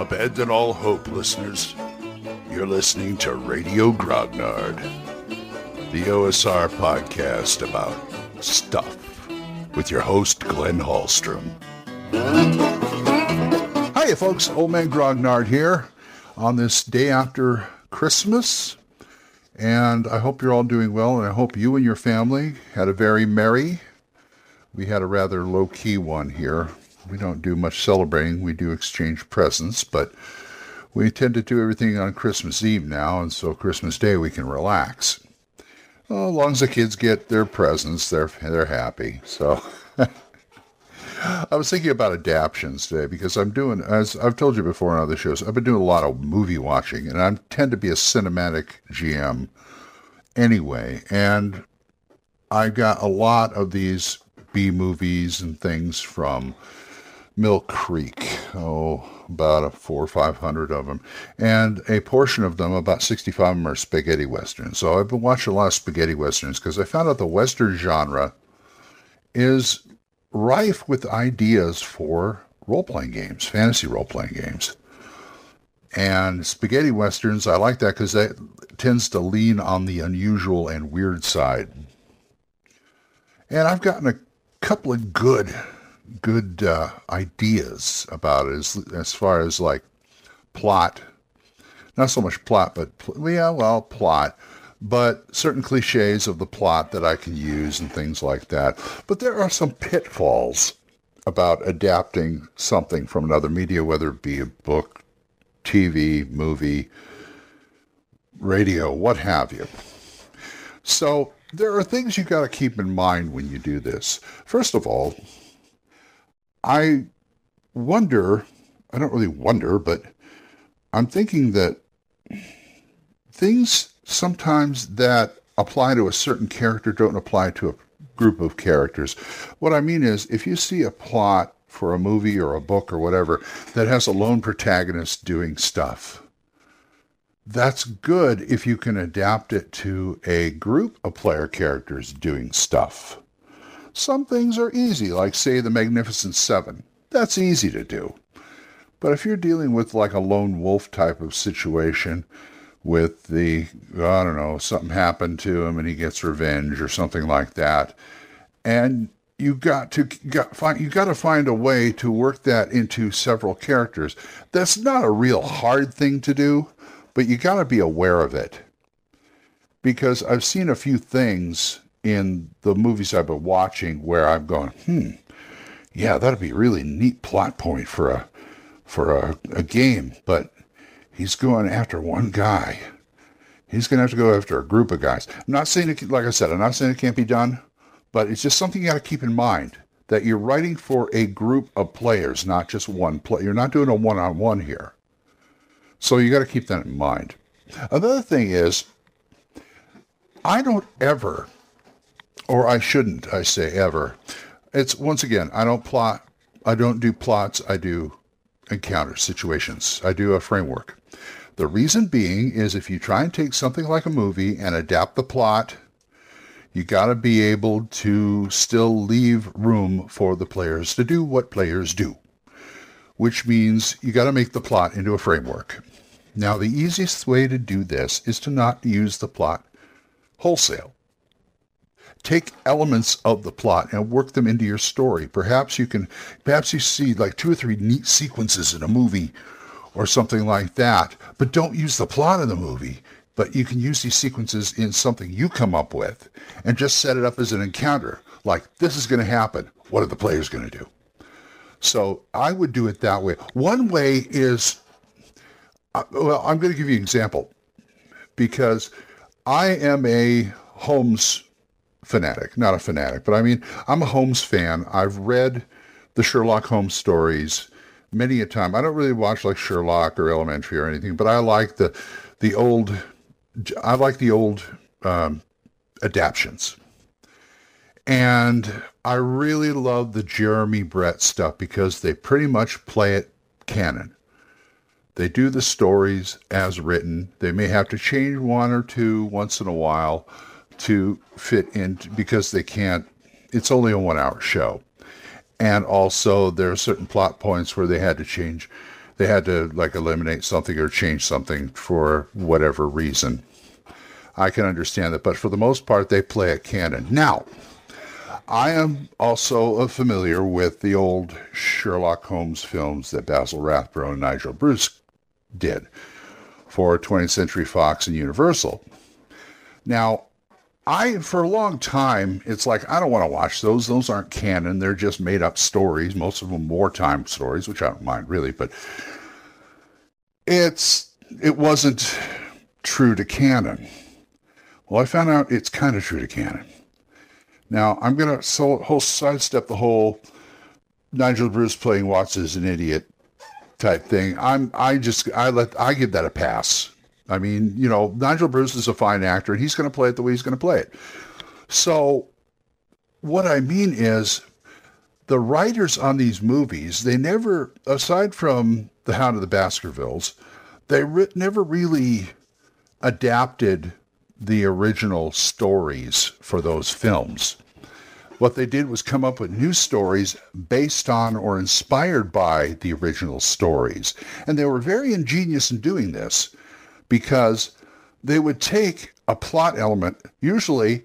Abandon all hope, listeners. You're listening to Radio Grognard, the OSR podcast about stuff, with your host, Glenn Hallstrom. Hiya, folks. Old Man Grognard here on this day after Christmas. And I hope you're all doing well, and I hope you and your family had a very merry. We had a rather low key one here. We don't do much celebrating, we do exchange presents, but we tend to do everything on Christmas Eve now, and so Christmas Day we can relax. Well, as long as the kids get their presents, they're they're happy. So I was thinking about adaptions today because I'm doing, as I've told you before on other shows, I've been doing a lot of movie watching, and I tend to be a cinematic GM anyway. And I got a lot of these B movies and things from Mill Creek. Oh, about a four or five hundred of them, and a portion of them, about sixty-five of them, are spaghetti westerns. So I've been watching a lot of spaghetti westerns because I found out the western genre is rife with ideas for role playing games, fantasy role playing games. And spaghetti westerns, I like that because that tends to lean on the unusual and weird side. And I've gotten a couple of good, good uh, ideas about it as, as far as like plot. Not so much plot, but yeah, well, plot but certain cliches of the plot that I can use and things like that. But there are some pitfalls about adapting something from another media, whether it be a book, TV, movie, radio, what have you. So there are things you got to keep in mind when you do this. First of all, I wonder, I don't really wonder, but I'm thinking that things sometimes that apply to a certain character don't apply to a group of characters. What I mean is, if you see a plot for a movie or a book or whatever that has a lone protagonist doing stuff, that's good if you can adapt it to a group of player characters doing stuff. Some things are easy, like, say, the Magnificent Seven. That's easy to do. But if you're dealing with like a lone wolf type of situation, with the I don't know something happened to him and he gets revenge or something like that, and you got to got, find you got to find a way to work that into several characters. That's not a real hard thing to do, but you got to be aware of it because I've seen a few things in the movies I've been watching where I'm going, hmm, yeah, that'd be a really neat plot point for a for a, a game, but he's going after one guy. He's going to have to go after a group of guys. I'm not saying it, like I said, I'm not saying it can't be done, but it's just something you got to keep in mind that you're writing for a group of players, not just one player. You're not doing a one on one here. So you got to keep that in mind. Another thing is, I don't ever, or I shouldn't, I say ever. It's once again, I don't plot, I don't do plots, I do encounter situations. I do a framework. The reason being is if you try and take something like a movie and adapt the plot, you got to be able to still leave room for the players to do what players do, which means you got to make the plot into a framework. Now, the easiest way to do this is to not use the plot wholesale take elements of the plot and work them into your story. Perhaps you can, perhaps you see like two or three neat sequences in a movie or something like that, but don't use the plot of the movie. But you can use these sequences in something you come up with and just set it up as an encounter. Like, this is going to happen. What are the players going to do? So I would do it that way. One way is, uh, well, I'm going to give you an example because I am a Holmes fanatic, not a fanatic, but I mean, I'm a Holmes fan. I've read the Sherlock Holmes stories many a time. I don't really watch like Sherlock or Elementary or anything, but I like the the old. I like the old um, adaptations, and I really love the Jeremy Brett stuff because they pretty much play it canon. They do the stories as written. They may have to change one or two once in a while, to fit in because they can't, it's only a one hour show. And also, there are certain plot points where they had to change. They had to like eliminate something or change something for whatever reason. I can understand that, but for the most part, they play it canon. Now, I am also familiar with the old Sherlock Holmes films that Basil Rathbone and Nigel Bruce did for 20th Century Fox and Universal. Now, I for a long time it's like I don't want to watch those. Those aren't canon. They're just made up stories. Most of them wartime stories, which I don't mind really, but it's it wasn't true to canon. Well, I found out it's kind of true to canon. Now I'm gonna so whole sidestep the whole Nigel Bruce playing Watson as an idiot type thing. I'm I just I let I give that a pass. I mean, you know, Nigel Bruce is a fine actor and he's going to play it the way he's going to play it. So what I mean is the writers on these movies, they never aside from The Hound of the Baskervilles, they re- never really adapted the original stories for those films. What they did was come up with new stories based on or inspired by the original stories. And they were very ingenious in doing this because they would take a plot element, usually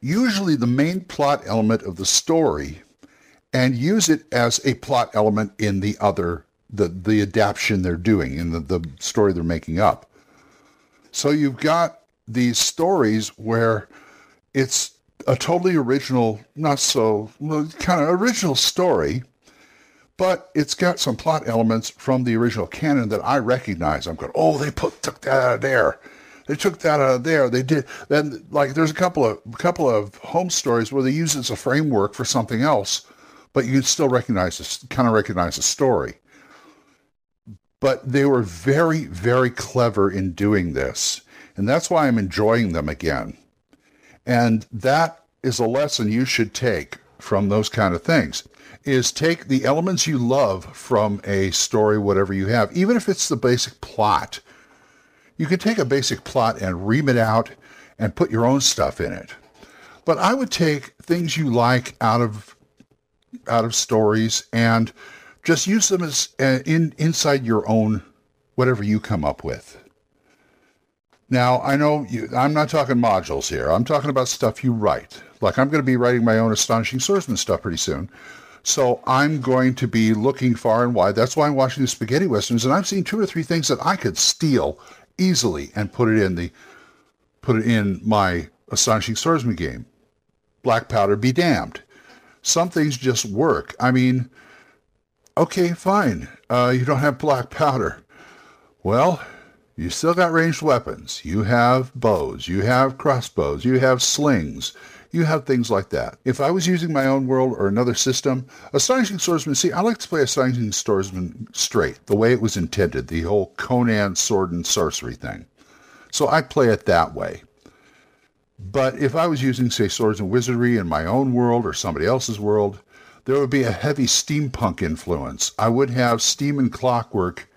usually the main plot element of the story and use it as a plot element in the other the the adaptation they're doing in the, the story they're making up. So you've got these stories where it's a totally original, not so well, kind of original story, but it's got some plot elements from the original canon that I recognize. I'm going, oh, they put took that out of there. They took that out of there. They did then like there's a couple of couple of Holmes stories where they use it as a framework for something else, but you can still recognize this kind of recognize the story. But they were very, very clever in doing this. And that's why I'm enjoying them again. And that is a lesson you should take from those kind of things is take the elements you love from a story whatever you have even if it's the basic plot you can take a basic plot and ream it out and put your own stuff in it but i would take things you like out of out of stories and just use them as uh, in inside your own whatever you come up with now, I know you, I'm not talking modules here. I'm talking about stuff you write. Like I'm going to be writing my own Astonishing Swordsmen stuff pretty soon. So I'm going to be looking far and wide. That's why I'm watching the spaghetti westerns, and I've seen two or three things that I could steal easily and put it in the put it in my Astonishing Swordsmen game. Black powder be damned. Some things just work. I mean, okay, fine. Uh, you don't have black powder. Well, you still got ranged weapons. You have bows. You have crossbows. You have slings. You have things like that. If I was using my own world or another system, Astonishing Swordsmen, see, I like to play Astonishing Swordsmen straight, the way it was intended, the whole Conan sword and sorcery thing. So I play it that way. But if I was using, say, swords and wizardry in my own world or somebody else's world, there would be a heavy steampunk influence. I would have steam and clockwork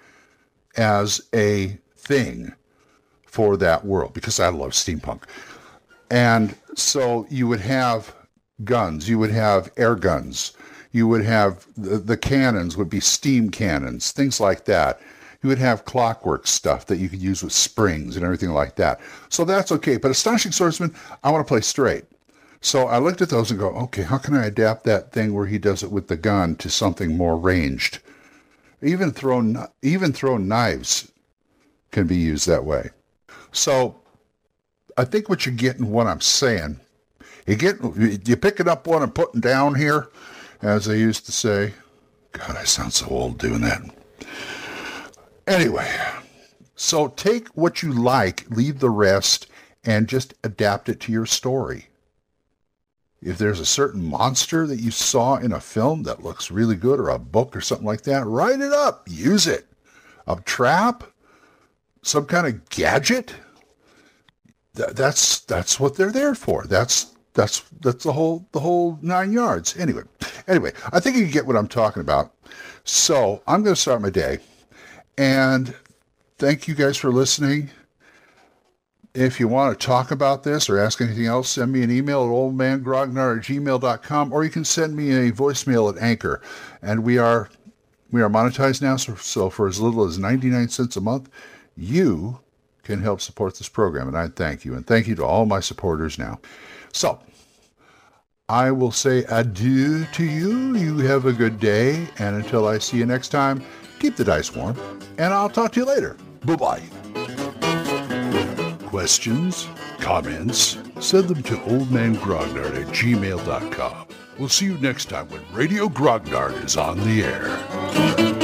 as a thing for that world because I love steampunk. And so you would have guns, you would have air guns, you would have the, the cannons would be steam cannons, things like that. You would have clockwork stuff that you could use with springs and everything like that. So that's okay. But Astonishing Swordsmen, I want to play straight. So I looked at those and go, okay, how can I adapt that thing where he does it with the gun to something more ranged? Even throw even throw knives can be used that way. So I think what you're getting, what I'm saying, you get you picking up what I'm putting down here, as they used to say. God, I sound so old doing that. Anyway, so take what you like, leave the rest, and just adapt it to your story. If there's a certain monster that you saw in a film that looks really good or a book or something like that, write it up, use it. A trap, some kind of gadget. Th- that's that's what they're there for. That's that's that's the whole the whole nine yards. Anyway, anyway, I think you get what I'm talking about. So I'm going to start my day, and thank you guys for listening. If you want to talk about this or ask anything else, send me an email at oldmangrognar at gmail.com or you can send me a voicemail at Anchor. And we are We are monetized now, so, so for as little as 99 cents a month, you can help support this program, and I thank you. And thank you to all my supporters now. So, I will say adieu to you. You have a good day, and until I see you next time, keep the dice warm, and I'll talk to you later. Bye-bye. Questions? Comments? Send them to oldmangrognard at gmail.com. We'll see you next time when Radio Grognard is on the air.